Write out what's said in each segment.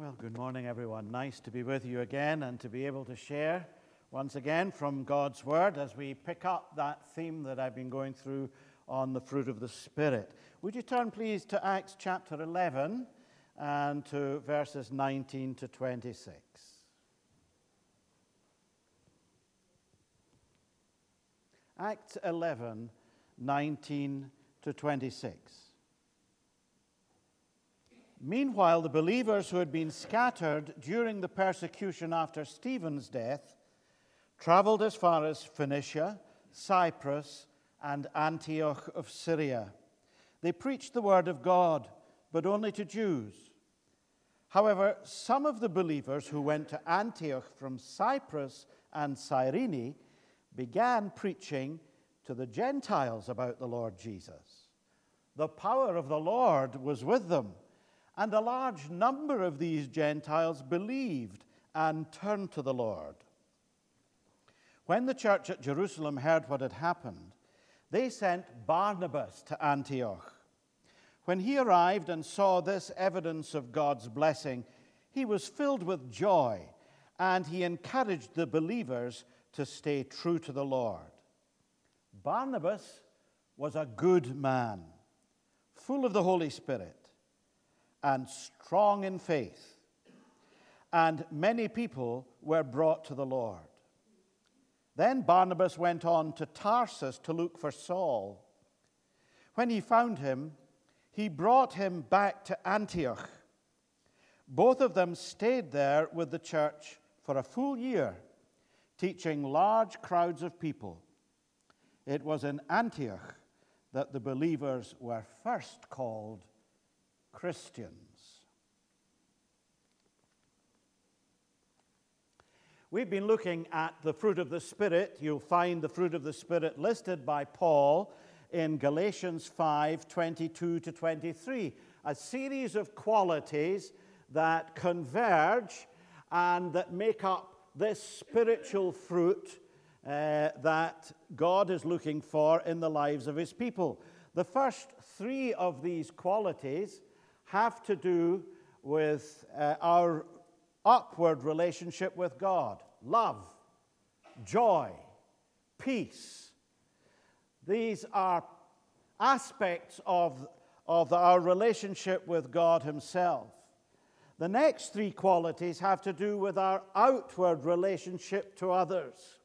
Well, good morning, everyone. Nice to be with you again and to be able to share once again from God's Word as we pick up that theme that I've been going through on the fruit of the Spirit. Would you turn, please, to Acts chapter 11 and to verses 19 to 26? Acts 11, 19 to 26. Meanwhile, the believers who had been scattered during the persecution after Stephen's death traveled as far as Phoenicia, Cyprus, and Antioch of Syria. They preached the word of God, but only to Jews. However, some of the believers who went to Antioch from Cyprus and Cyrene began preaching to the Gentiles about the Lord Jesus. The power of the Lord was with them and a large number of these Gentiles believed and turned to the Lord. When the church at Jerusalem heard what had happened, they sent Barnabas to Antioch. When he arrived and saw this evidence of God's blessing, he was filled with joy and he encouraged the believers to stay true to the Lord. Barnabas was a good man, full of the Holy Spirit and strong in faith. And many people were brought to the Lord. Then Barnabas went on to Tarsus to look for Saul. When he found him, he brought him back to Antioch. Both of them stayed there with the church for a full year, teaching large crowds of people. It was in Antioch that the believers were first called Christians. We've been looking at the fruit of the Spirit. You'll find the fruit of the Spirit listed by Paul in Galatians 5 22 to 23, a series of qualities that converge and that make up this spiritual fruit uh, that God is looking for in the lives of his people. The first three of these qualities have to do with uh, our upward relationship with God love, joy, peace. These are aspects of, of our relationship with God Himself. The next three qualities have to do with our outward relationship to others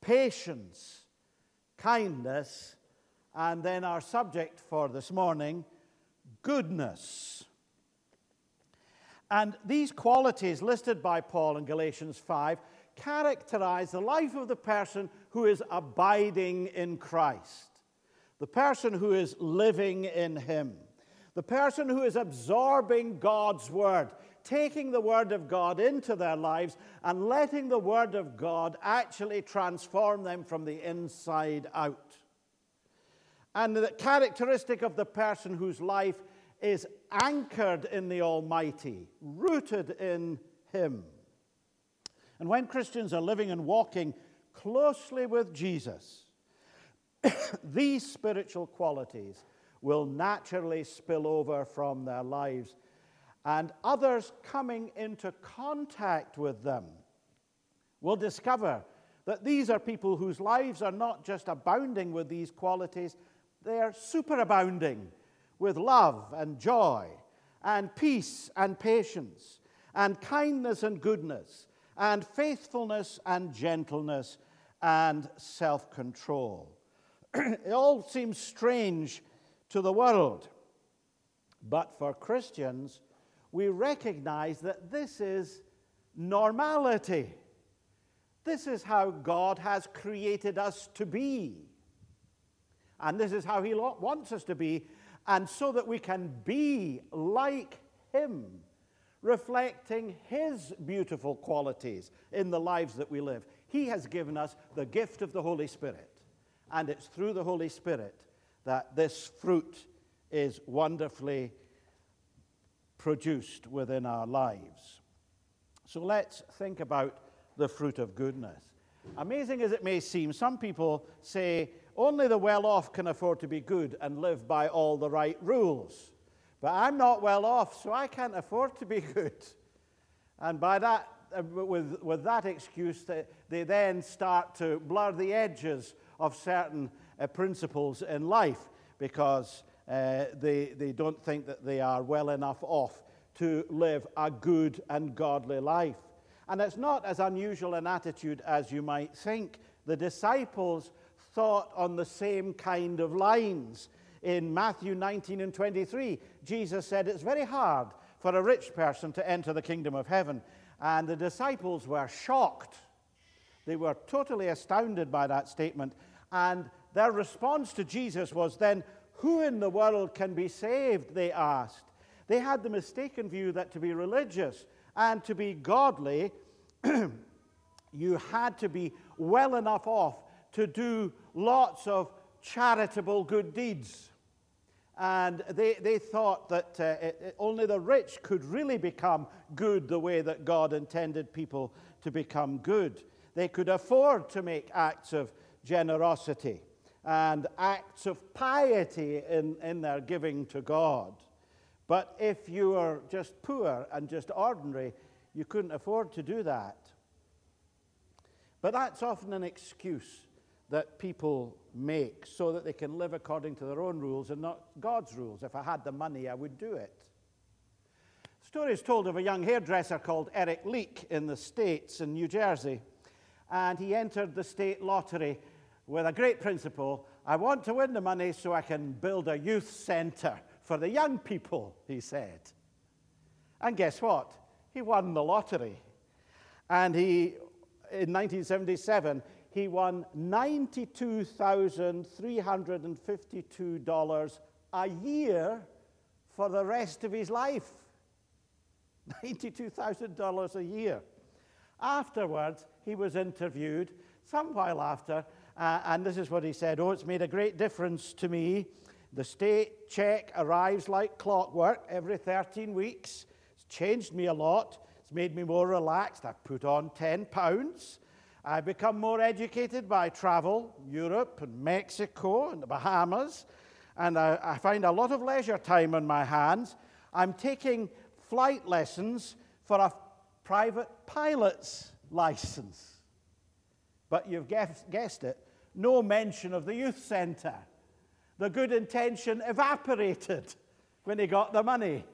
patience, kindness, and then our subject for this morning goodness. And these qualities listed by Paul in Galatians 5 characterize the life of the person who is abiding in Christ, the person who is living in Him, the person who is absorbing God's Word, taking the Word of God into their lives and letting the Word of God actually transform them from the inside out. And the characteristic of the person whose life is anchored in the Almighty, rooted in Him. And when Christians are living and walking closely with Jesus, these spiritual qualities will naturally spill over from their lives, and others coming into contact with them will discover that these are people whose lives are not just abounding with these qualities, they are superabounding with love and joy and peace and patience and kindness and goodness and faithfulness and gentleness and self control. it all seems strange to the world, but for Christians, we recognize that this is normality. This is how God has created us to be. And this is how He wants us to be and so that we can be like Him, reflecting His beautiful qualities in the lives that we live. He has given us the gift of the Holy Spirit, and it's through the Holy Spirit that this fruit is wonderfully produced within our lives. So let's think about the fruit of goodness. Amazing as it may seem, some people say, only the well off can afford to be good and live by all the right rules. But I'm not well off, so I can't afford to be good. And by that, uh, with, with that excuse, they, they then start to blur the edges of certain uh, principles in life because uh, they, they don't think that they are well enough off to live a good and godly life. And it's not as unusual an attitude as you might think. The disciples thought on the same kind of lines. In Matthew 19 and 23, Jesus said, It's very hard for a rich person to enter the kingdom of heaven. And the disciples were shocked. They were totally astounded by that statement. And their response to Jesus was then, Who in the world can be saved? They asked. They had the mistaken view that to be religious and to be godly, you had to be well enough off to do lots of charitable good deeds. And they, they thought that uh, it, it, only the rich could really become good the way that God intended people to become good. They could afford to make acts of generosity and acts of piety in, in their giving to God. But if you were just poor and just ordinary, you couldn't afford to do that. But that's often an excuse that people make so that they can live according to their own rules and not God's rules. If I had the money, I would do it. The story is told of a young hairdresser called Eric Leake in the States, in New Jersey. And he entered the state lottery with a great principle I want to win the money so I can build a youth center for the young people, he said. And guess what? He won the lottery. And he, in 1977, he won $92,352 a year for the rest of his life. $92,000 a year. Afterwards, he was interviewed some while after, uh, and this is what he said Oh, it's made a great difference to me. The state check arrives like clockwork every 13 weeks. It's changed me a lot. It's made me more relaxed. I've put on 10 pounds. I've become more educated by travel, Europe and Mexico and the Bahamas, and I, I find a lot of leisure time on my hands. I'm taking flight lessons for a private pilot's license. But you've guessed it, no mention of the youth center. The good intention evaporated when he got the money.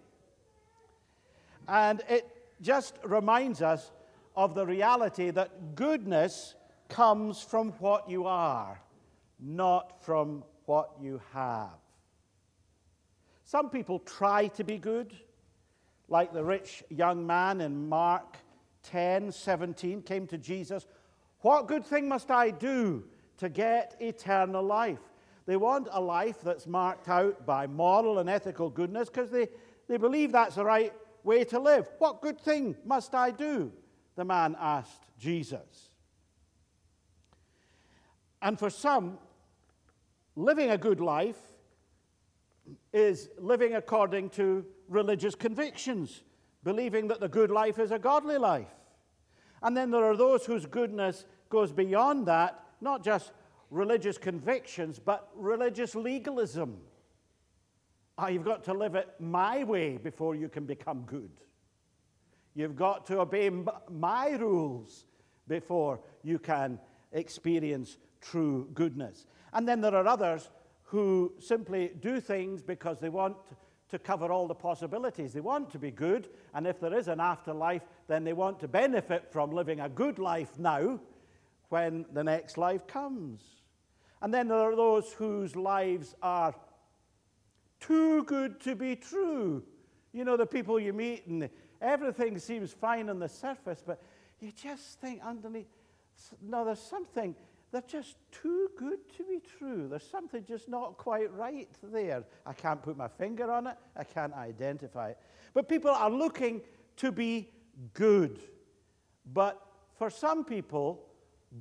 And it just reminds us of the reality that goodness comes from what you are, not from what you have. Some people try to be good, like the rich young man in Mark 10 17 came to Jesus. What good thing must I do to get eternal life? They want a life that's marked out by moral and ethical goodness because they, they believe that's the right way to live. What good thing must I do? The man asked Jesus. And for some, living a good life is living according to religious convictions, believing that the good life is a godly life. And then there are those whose goodness goes beyond that, not just religious convictions, but religious legalism. Oh, you've got to live it my way before you can become good. You've got to obey my rules before you can experience true goodness. And then there are others who simply do things because they want to cover all the possibilities. They want to be good, and if there is an afterlife, then they want to benefit from living a good life now when the next life comes. And then there are those whose lives are too good to be true. You know, the people you meet and Everything seems fine on the surface, but you just think underneath, no, there's something, they're just too good to be true. There's something just not quite right there. I can't put my finger on it, I can't identify it. But people are looking to be good. But for some people,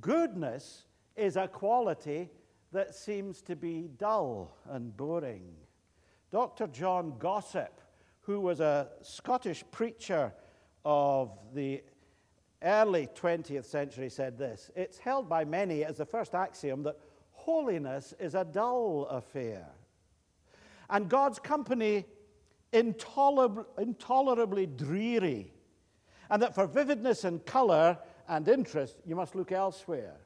goodness is a quality that seems to be dull and boring. Dr. John Gossip who was a Scottish preacher of the early 20th century, said this It's held by many as the first axiom that holiness is a dull affair. And God's company intolerably, intolerably dreary. and that for vividness and color and interest, you must look elsewhere.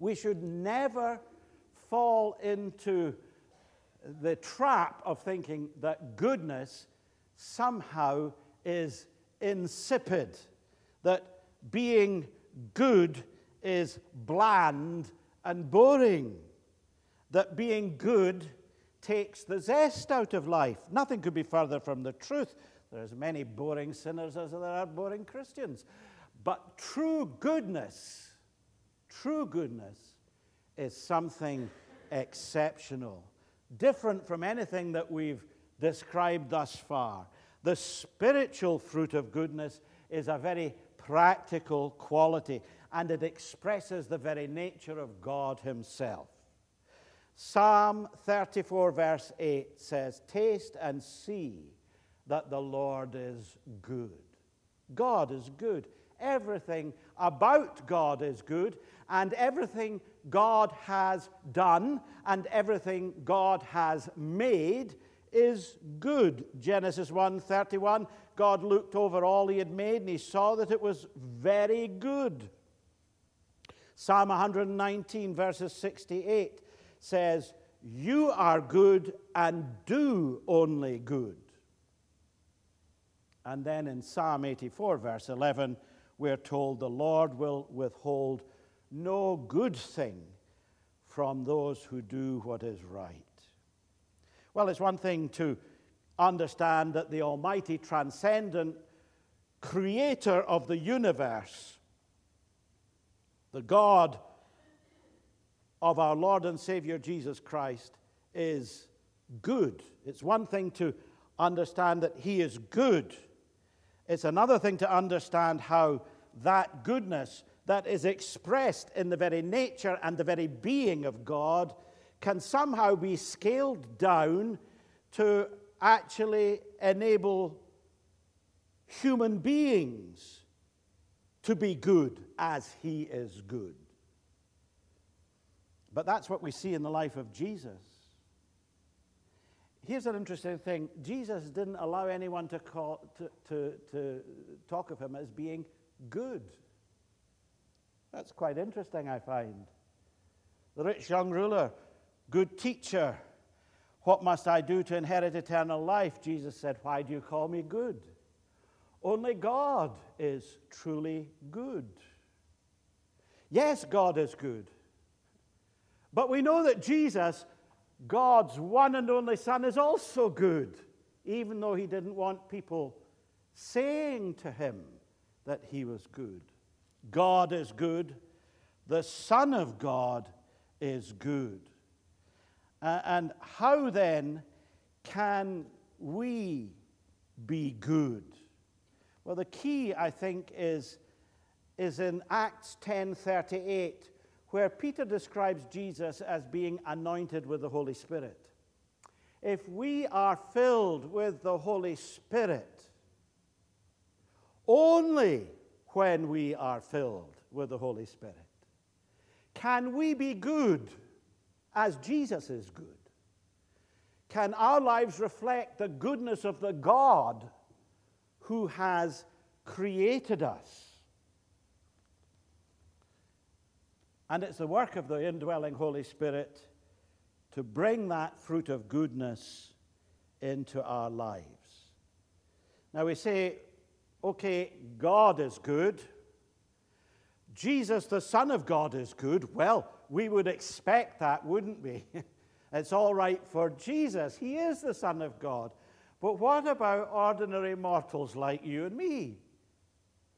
We should never fall into the trap of thinking that goodness somehow is insipid, that being good is bland and boring, that being good takes the zest out of life. Nothing could be further from the truth. There are as many boring sinners as there are boring Christians. But true goodness, true goodness is something exceptional, different from anything that we've described thus far. The spiritual fruit of goodness is a very practical quality, and it expresses the very nature of God Himself. Psalm 34, verse 8 says, Taste and see that the Lord is good. God is good. Everything about God is good, and everything God has done and everything God has made is good. Genesis 1:31 God looked over all he had made and he saw that it was very good. Psalm 119 verses 68 says, "You are good and do only good." And then in Psalm 84 verse 11 we're told the Lord will withhold no good thing from those who do what is right. Well, it's one thing to understand that the Almighty, transcendent creator of the universe, the God of our Lord and Savior Jesus Christ, is good. It's one thing to understand that He is good, it's another thing to understand how that goodness that is expressed in the very nature and the very being of God can somehow be scaled down to actually enable human beings to be good as he is good. But that's what we see in the life of Jesus. Here's an interesting thing Jesus didn't allow anyone to, call, to, to, to talk of him as being good. That's quite interesting, I find. The rich young ruler, good teacher, what must I do to inherit eternal life? Jesus said, Why do you call me good? Only God is truly good. Yes, God is good. But we know that Jesus, God's one and only Son, is also good, even though he didn't want people saying to him that he was good. God is good. The Son of God is good. Uh, and how then can we be good? Well, the key, I think, is, is in Acts 10:38, where Peter describes Jesus as being anointed with the Holy Spirit. If we are filled with the Holy Spirit, only when we are filled with the Holy Spirit? Can we be good as Jesus is good? Can our lives reflect the goodness of the God who has created us? And it's the work of the indwelling Holy Spirit to bring that fruit of goodness into our lives. Now we say, okay, God is good. Jesus, the Son of God, is good. Well, we would expect that, wouldn't we? it's all right for Jesus. He is the Son of God. But what about ordinary mortals like you and me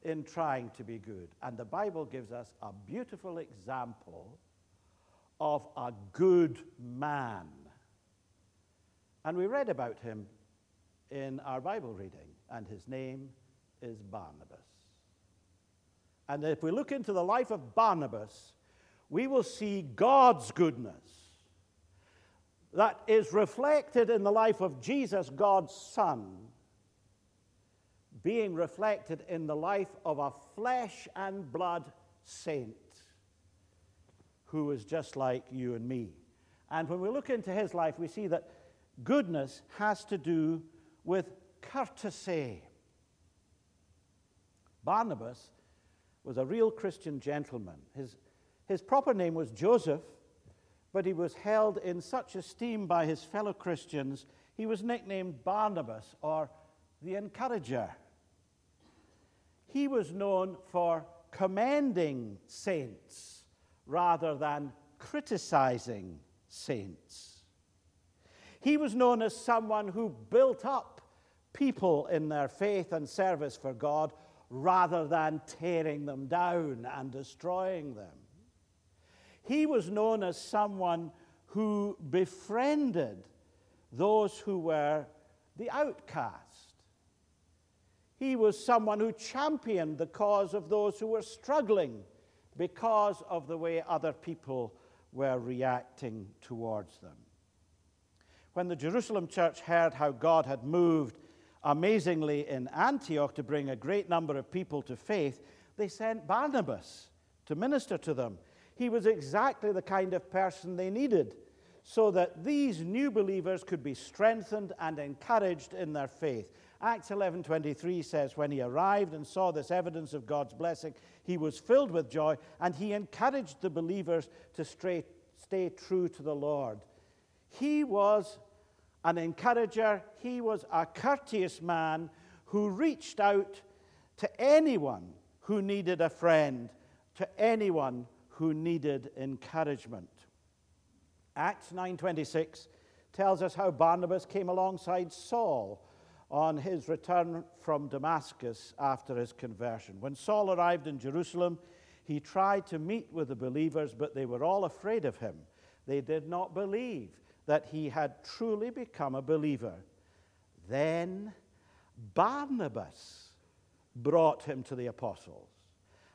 in trying to be good? And the Bible gives us a beautiful example of a good man. And we read about him in our Bible reading, and his name is Barnabas. And if we look into the life of Barnabas, we will see God's goodness that is reflected in the life of Jesus, God's Son, being reflected in the life of a flesh and blood saint who is just like you and me. And when we look into his life, we see that goodness has to do with courtesy. Barnabas was a real Christian gentleman. His, his proper name was Joseph, but he was held in such esteem by his fellow Christians, he was nicknamed Barnabas or the encourager. He was known for commending saints rather than criticizing saints. He was known as someone who built up people in their faith and service for God rather than tearing them down and destroying them. He was known as someone who befriended those who were the outcast. He was someone who championed the cause of those who were struggling because of the way other people were reacting towards them. When the Jerusalem church heard how God had moved amazingly in Antioch to bring a great number of people to faith, they sent Barnabas to minister to them. He was exactly the kind of person they needed so that these new believers could be strengthened and encouraged in their faith. Acts 11:23 says when he arrived and saw this evidence of God's blessing, he was filled with joy and he encouraged the believers to stay, stay true to the Lord. He was an encourager, he was a courteous man who reached out to anyone who needed a friend, to anyone who needed encouragement. Acts 9:26 tells us how Barnabas came alongside Saul on his return from Damascus after his conversion. When Saul arrived in Jerusalem, he tried to meet with the believers, but they were all afraid of him. They did not believe that he had truly become a believer. Then Barnabas brought him to the apostles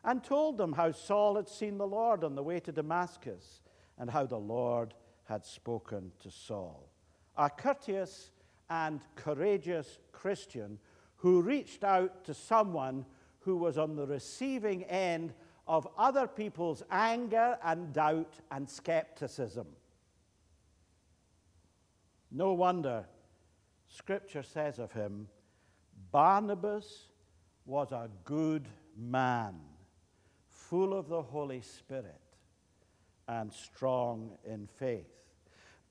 and told them how Saul had seen the Lord on the way to Damascus and how the Lord had spoken to Saul. A courteous and courageous Christian who reached out to someone who was on the receiving end of other people's anger and doubt and skepticism. No wonder Scripture says of him Barnabas was a good man, full of the Holy Spirit and strong in faith.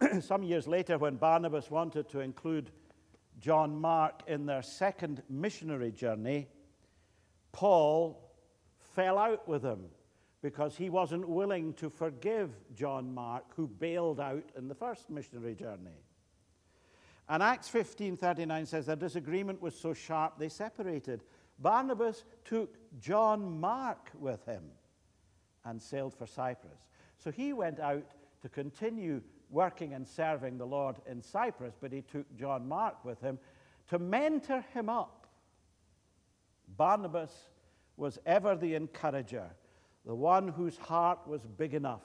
Some years later, when Barnabas wanted to include John Mark in their second missionary journey, Paul fell out with him because he wasn't willing to forgive John Mark, who bailed out in the first missionary journey. And Acts 15:39 says their disagreement was so sharp they separated. Barnabas took John Mark with him and sailed for Cyprus. So he went out to continue working and serving the Lord in Cyprus, but he took John Mark with him to mentor him up. Barnabas was ever the encourager, the one whose heart was big enough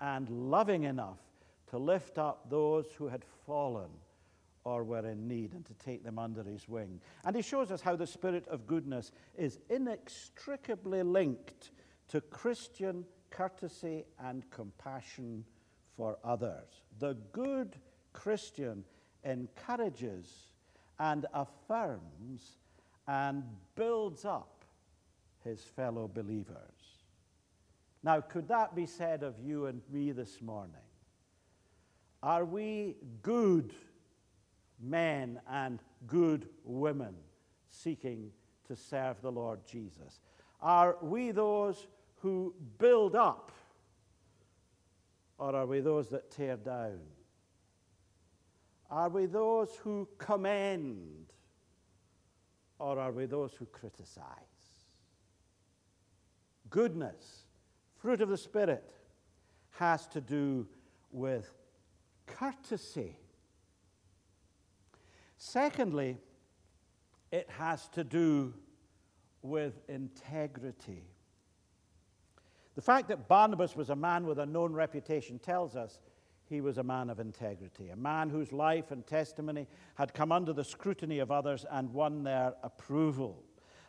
and loving enough to lift up those who had fallen or were in need and to take them under his wing. And he shows us how the spirit of goodness is inextricably linked to Christian courtesy and compassion for others. The good Christian encourages and affirms and builds up his fellow believers. Now, could that be said of you and me this morning? Are we good men and good women seeking to serve the Lord Jesus? Are we those who build up, or are we those that tear down? Are we those who commend, or are we those who criticize? Goodness, fruit of the Spirit, has to do with courtesy Secondly, it has to do with integrity. The fact that Barnabas was a man with a known reputation tells us he was a man of integrity, a man whose life and testimony had come under the scrutiny of others and won their approval,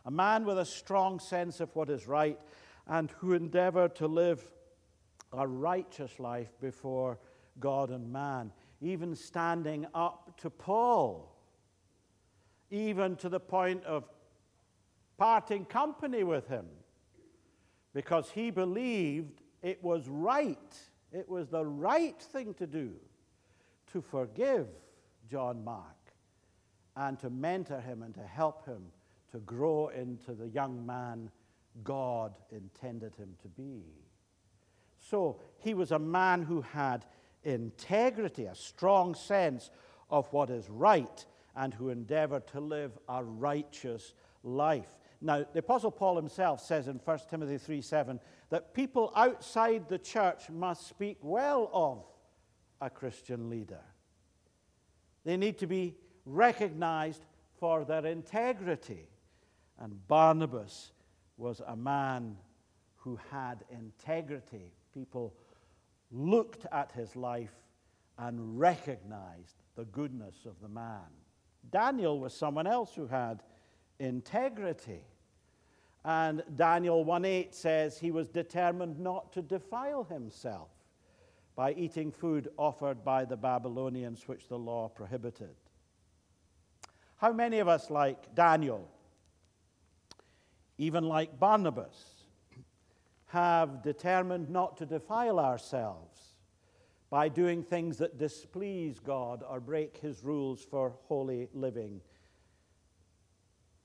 a man with a strong sense of what is right and who endeavored to live a righteous life before God and man, even standing up to Paul even to the point of parting company with him because he believed it was right, it was the right thing to do to forgive John Mark and to mentor him and to help him to grow into the young man God intended him to be. So he was a man who had integrity, a strong sense of what is right, and who endeavor to live a righteous life. Now, the Apostle Paul himself says in 1 Timothy 3 7 that people outside the church must speak well of a Christian leader. They need to be recognized for their integrity. And Barnabas was a man who had integrity. People looked at his life and recognized the goodness of the man. Daniel was someone else who had integrity. And Daniel 1:8 says he was determined not to defile himself by eating food offered by the Babylonians which the law prohibited. How many of us like Daniel even like Barnabas have determined not to defile ourselves by doing things that displease God or break his rules for holy living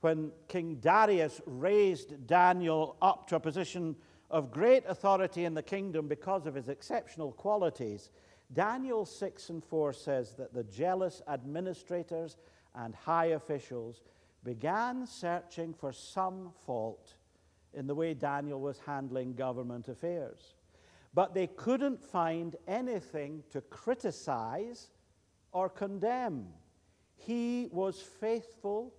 when King Darius raised Daniel up to a position of great authority in the kingdom because of his exceptional qualities, Daniel 6 and 4 says that the jealous administrators and high officials began searching for some fault in the way Daniel was handling government affairs. But they couldn't find anything to criticize or condemn. He was faithful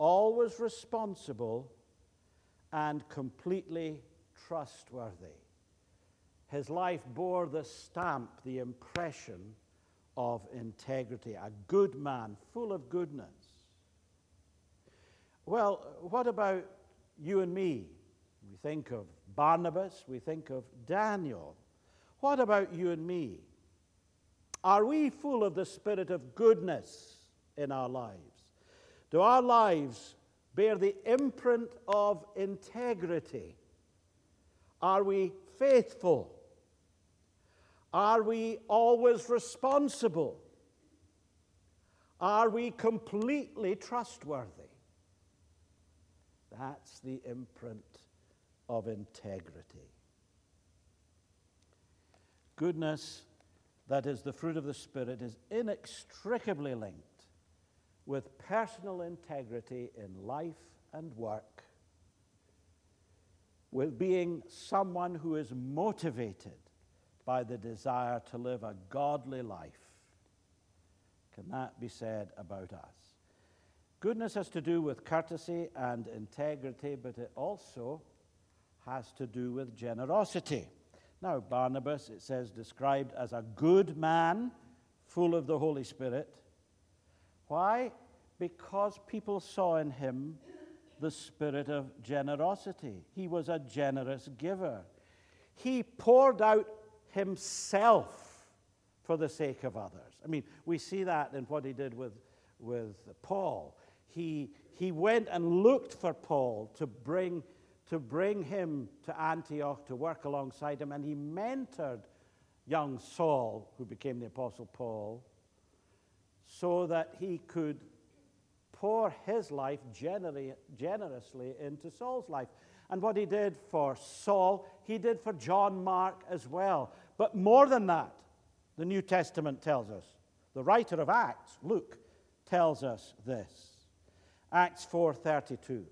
always responsible, and completely trustworthy. His life bore the stamp, the impression of integrity, a good man, full of goodness. Well, what about you and me? We think of Barnabas, we think of Daniel. What about you and me? Are we full of the spirit of goodness in our lives? Do our lives bear the imprint of integrity? Are we faithful? Are we always responsible? Are we completely trustworthy? That's the imprint of integrity. Goodness, that is the fruit of the Spirit, is inextricably linked with personal integrity in life and work, with being someone who is motivated by the desire to live a godly life. Can that be said about us? Goodness has to do with courtesy and integrity, but it also has to do with generosity. Now, Barnabas, it says, described as a good man, full of the Holy Spirit. Why? Because people saw in him the spirit of generosity. He was a generous giver. He poured out himself for the sake of others. I mean, we see that in what he did with, with Paul. He, he went and looked for Paul to bring, to bring him to Antioch to work alongside him, and he mentored young Saul, who became the Apostle Paul so that he could pour his life generously into Saul's life. And what he did for Saul, he did for John Mark as well. But more than that, the New Testament tells us. The writer of Acts, Luke, tells us this. Acts 4:32.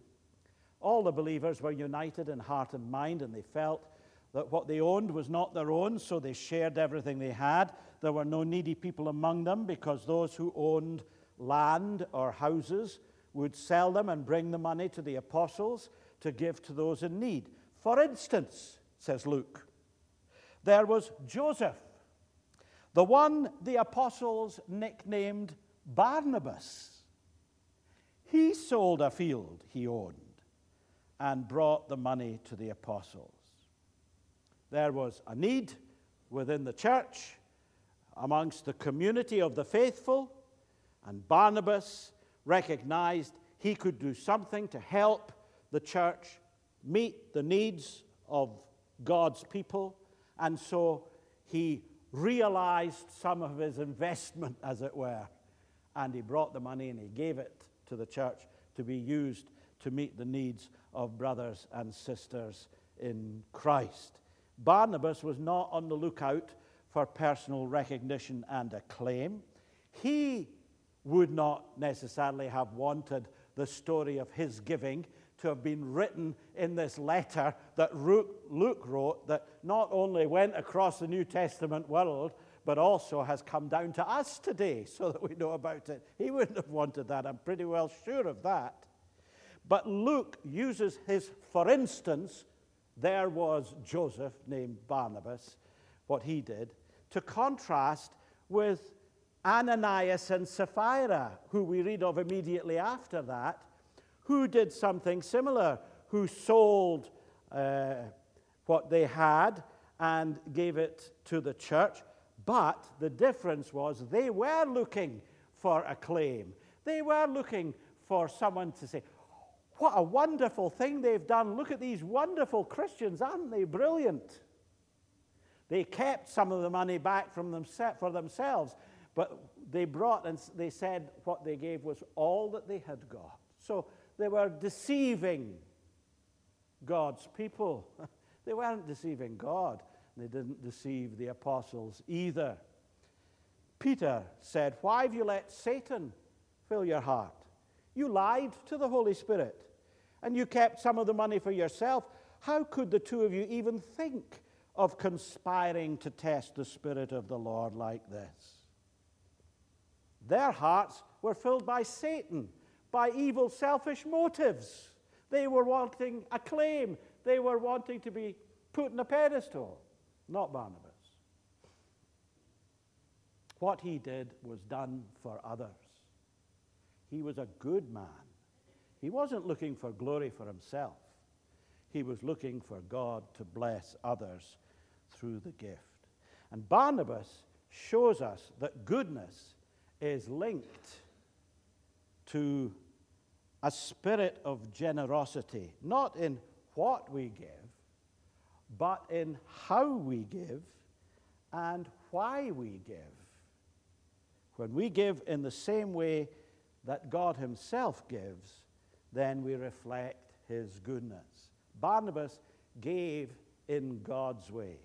All the believers were united in heart and mind and they felt that what they owned was not their own, so they shared everything they had. There were no needy people among them because those who owned land or houses would sell them and bring the money to the apostles to give to those in need. For instance, says Luke, there was Joseph, the one the apostles nicknamed Barnabas. He sold a field he owned and brought the money to the apostles. There was a need within the church, amongst the community of the faithful, and Barnabas recognized he could do something to help the church meet the needs of God's people. And so he realized some of his investment, as it were, and he brought the money and he gave it to the church to be used to meet the needs of brothers and sisters in Christ. Barnabas was not on the lookout for personal recognition and acclaim. He would not necessarily have wanted the story of his giving to have been written in this letter that Luke wrote, that not only went across the New Testament world, but also has come down to us today so that we know about it. He wouldn't have wanted that. I'm pretty well sure of that. But Luke uses his, for instance, there was Joseph named Barnabas, what he did, to contrast with Ananias and Sapphira, who we read of immediately after that, who did something similar, who sold uh, what they had and gave it to the church. But the difference was they were looking for acclaim. They were looking for someone to say, What a wonderful thing they've done. Look at these wonderful Christians. Aren't they brilliant? They kept some of the money back from them, for themselves, but they brought and they said what they gave was all that they had got. So they were deceiving God's people. they weren't deceiving God. They didn't deceive the apostles either. Peter said, Why have you let Satan fill your heart? You lied to the Holy Spirit, and you kept some of the money for yourself. How could the two of you even think of conspiring to test the Spirit of the Lord like this? Their hearts were filled by Satan by evil, selfish motives. They were wanting acclaim, they were wanting to be put in a pedestal, not Barnabas. What he did was done for others. He was a good man. He wasn't looking for glory for himself, he was looking for God to bless others through the gift. And Barnabas shows us that goodness is linked to a spirit of generosity, not in what we give, but in how we give and why we give. When we give in the same way that God Himself gives, then we reflect His goodness. Barnabas gave in God's way.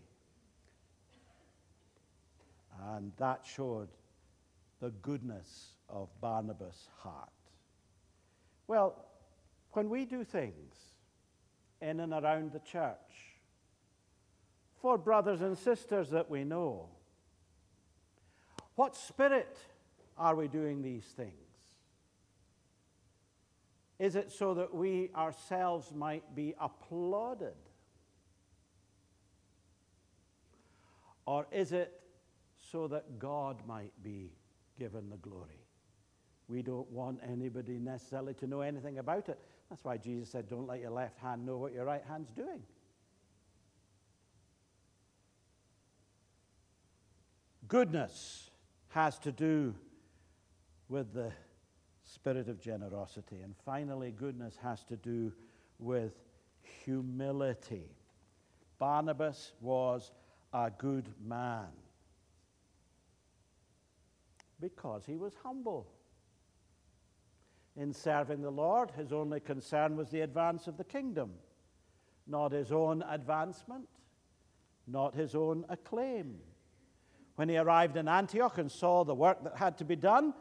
And that showed the goodness of Barnabas' heart. Well, when we do things in and around the church for brothers and sisters that we know, what spirit are we doing these things? Is it so that we ourselves might be applauded? Or is it so that God might be given the glory. We don't want anybody necessarily to know anything about it. That's why Jesus said, Don't let your left hand know what your right hand's doing. Goodness has to do with the spirit of generosity. And finally, goodness has to do with humility. Barnabas was a good man because he was humble. In serving the Lord, his only concern was the advance of the kingdom, not his own advancement, not his own acclaim. When he arrived in Antioch and saw the work that had to be done,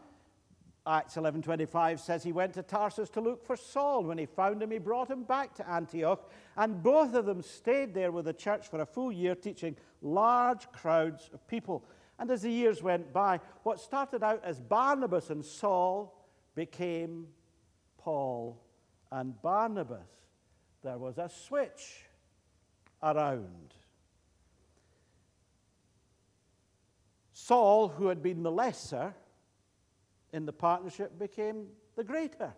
Acts 11:25 says he went to Tarsus to look for Saul. When he found him, he brought him back to Antioch, and both of them stayed there with the church for a full year, teaching large crowds of people. And as the years went by, what started out as Barnabas and Saul became Paul and Barnabas. There was a switch around. Saul, who had been the lesser in the partnership, became the greater.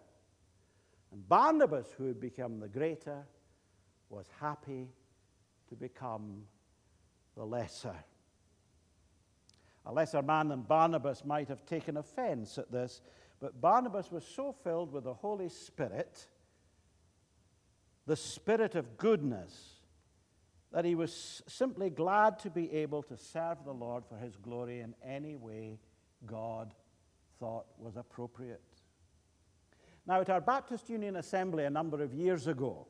And Barnabas, who had become the greater, was happy to become the lesser. A lesser man than Barnabas might have taken offense at this, But Barnabas was so filled with the Holy Spirit, the Spirit of goodness, that he was simply glad to be able to serve the Lord for his glory in any way God thought was appropriate. Now, at our Baptist Union Assembly a number of years ago,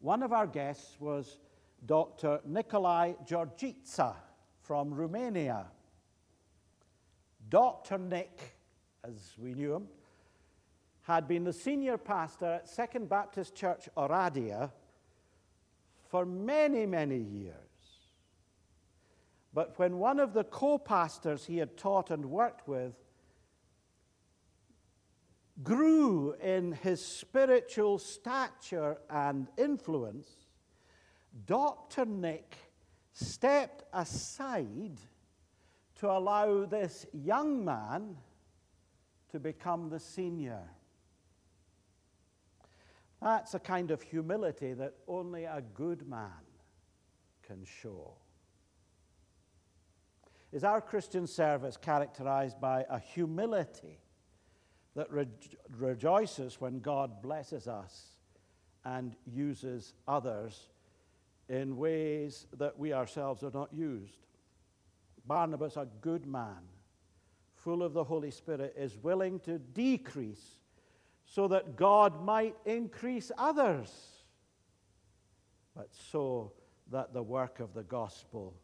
one of our guests was Dr. Nikolai Gheorghiță from Romania. Dr. Nick, as we knew him, had been the senior pastor at Second Baptist Church Oradea for many, many years. But when one of the co pastors he had taught and worked with grew in his spiritual stature and influence, Dr. Nick stepped aside to allow this young man to become the senior. That's a kind of humility that only a good man can show. Is our Christian service characterized by a humility that re- rejoices when God blesses us and uses others in ways that we ourselves are not used? Barnabas, a good man, full of the Holy Spirit, is willing to decrease so that God might increase others, but so that the work of the gospel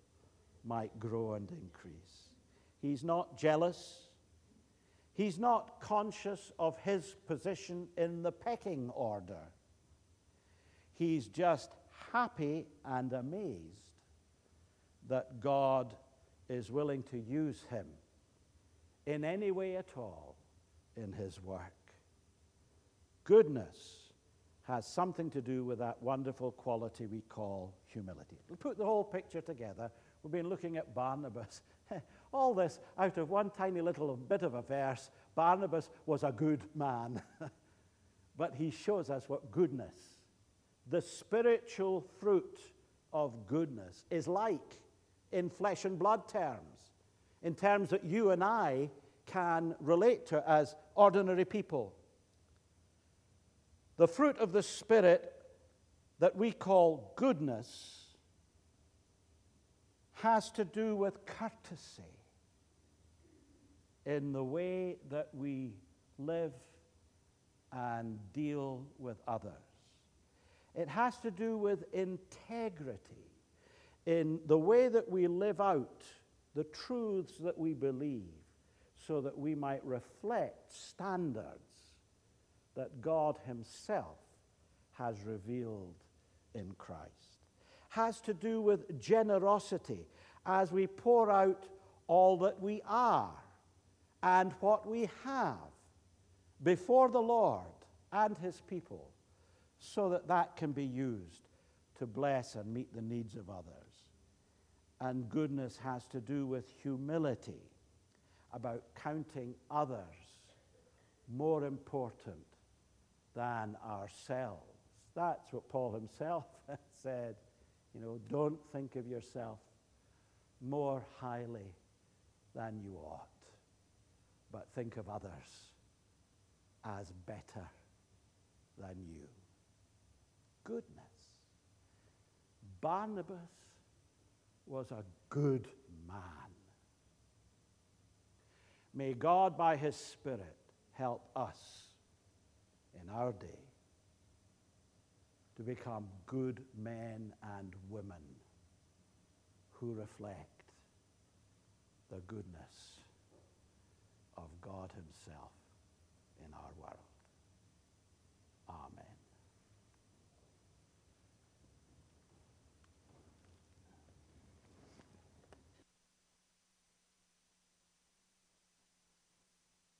might grow and increase. He's not jealous. He's not conscious of his position in the pecking order. He's just happy and amazed that God is willing to use him in any way at all in his work. Goodness has something to do with that wonderful quality we call humility. We'll put the whole picture together. We've been looking at Barnabas. All this out of one tiny little bit of a verse. Barnabas was a good man. but he shows us what goodness, the spiritual fruit of goodness, is like in flesh and blood terms, in terms that you and I can relate to as ordinary people. The fruit of the Spirit that we call goodness has to do with courtesy in the way that we live and deal with others. It has to do with integrity in the way that we live out the truths that we believe so that we might reflect standards that God Himself has revealed in Christ. Has to do with generosity as we pour out all that we are and what we have before the Lord and His people so that that can be used to bless and meet the needs of others and goodness has to do with humility, about counting others more important than ourselves. That's what Paul himself said. You know, don't think of yourself more highly than you ought, but think of others as better than you. Goodness. Barnabas was a good man. May God, by His Spirit, help us in our day to become good men and women who reflect the goodness of God Himself.